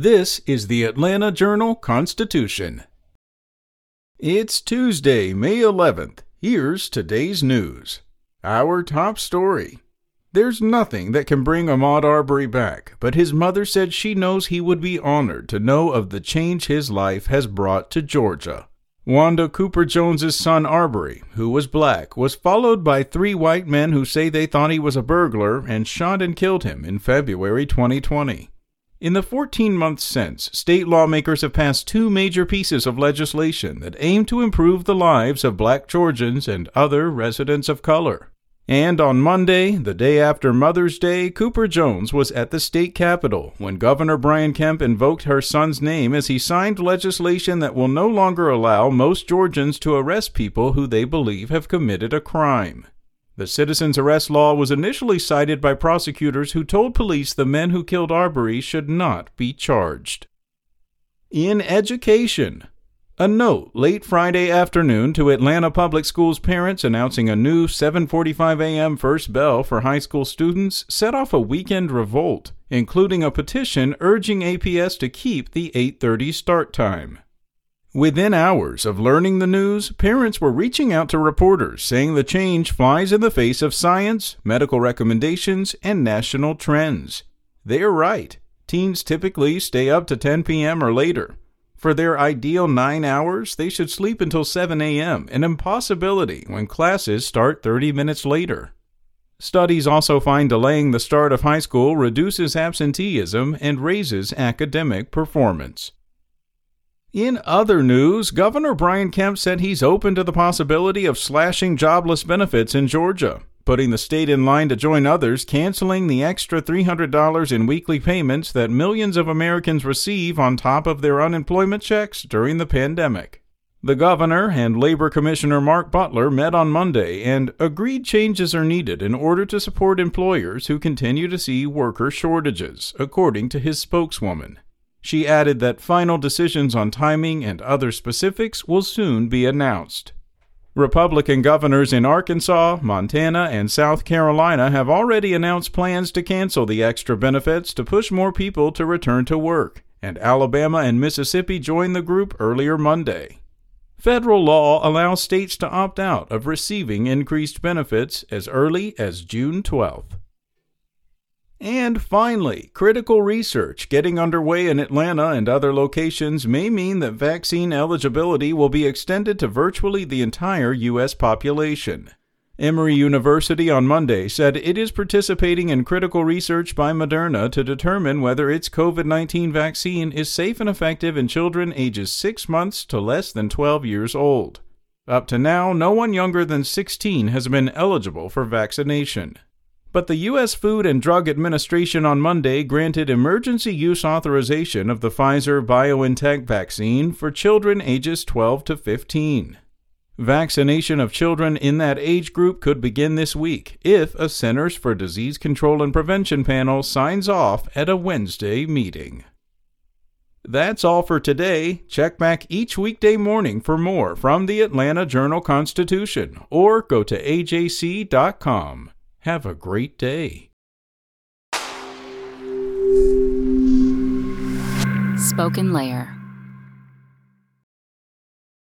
This is the Atlanta Journal Constitution. It's Tuesday, May 11th. Here's today's news. Our top story. There's nothing that can bring Ahmaud Arbery back, but his mother said she knows he would be honored to know of the change his life has brought to Georgia. Wanda Cooper Jones's son Arbery, who was black, was followed by three white men who say they thought he was a burglar and shot and killed him in February 2020. In the 14 months since, state lawmakers have passed two major pieces of legislation that aim to improve the lives of black Georgians and other residents of color. And on Monday, the day after Mother's Day, Cooper Jones was at the state capitol when Governor Brian Kemp invoked her son's name as he signed legislation that will no longer allow most Georgians to arrest people who they believe have committed a crime. The citizen's arrest law was initially cited by prosecutors who told police the men who killed Arbery should not be charged. In education, a note late Friday afternoon to Atlanta Public Schools parents announcing a new 7:45 a.m. first bell for high school students set off a weekend revolt, including a petition urging APS to keep the 8:30 start time. Within hours of learning the news, parents were reaching out to reporters saying the change flies in the face of science, medical recommendations, and national trends. They are right. Teens typically stay up to 10 p.m. or later. For their ideal nine hours, they should sleep until 7 a.m., an impossibility when classes start 30 minutes later. Studies also find delaying the start of high school reduces absenteeism and raises academic performance. In other news, Governor Brian Kemp said he's open to the possibility of slashing jobless benefits in Georgia, putting the state in line to join others canceling the extra $300 in weekly payments that millions of Americans receive on top of their unemployment checks during the pandemic. The governor and Labor Commissioner Mark Butler met on Monday and agreed changes are needed in order to support employers who continue to see worker shortages, according to his spokeswoman. She added that final decisions on timing and other specifics will soon be announced. Republican governors in Arkansas, Montana, and South Carolina have already announced plans to cancel the extra benefits to push more people to return to work, and Alabama and Mississippi joined the group earlier Monday. Federal law allows states to opt out of receiving increased benefits as early as June 12th. And finally, critical research getting underway in Atlanta and other locations may mean that vaccine eligibility will be extended to virtually the entire U.S. population. Emory University on Monday said it is participating in critical research by Moderna to determine whether its COVID 19 vaccine is safe and effective in children ages 6 months to less than 12 years old. Up to now, no one younger than 16 has been eligible for vaccination. But the U.S. Food and Drug Administration on Monday granted emergency use authorization of the Pfizer BioNTech vaccine for children ages 12 to 15. Vaccination of children in that age group could begin this week if a Centers for Disease Control and Prevention panel signs off at a Wednesday meeting. That's all for today. Check back each weekday morning for more from the Atlanta Journal Constitution or go to ajc.com. Have a great day. Spoken Layer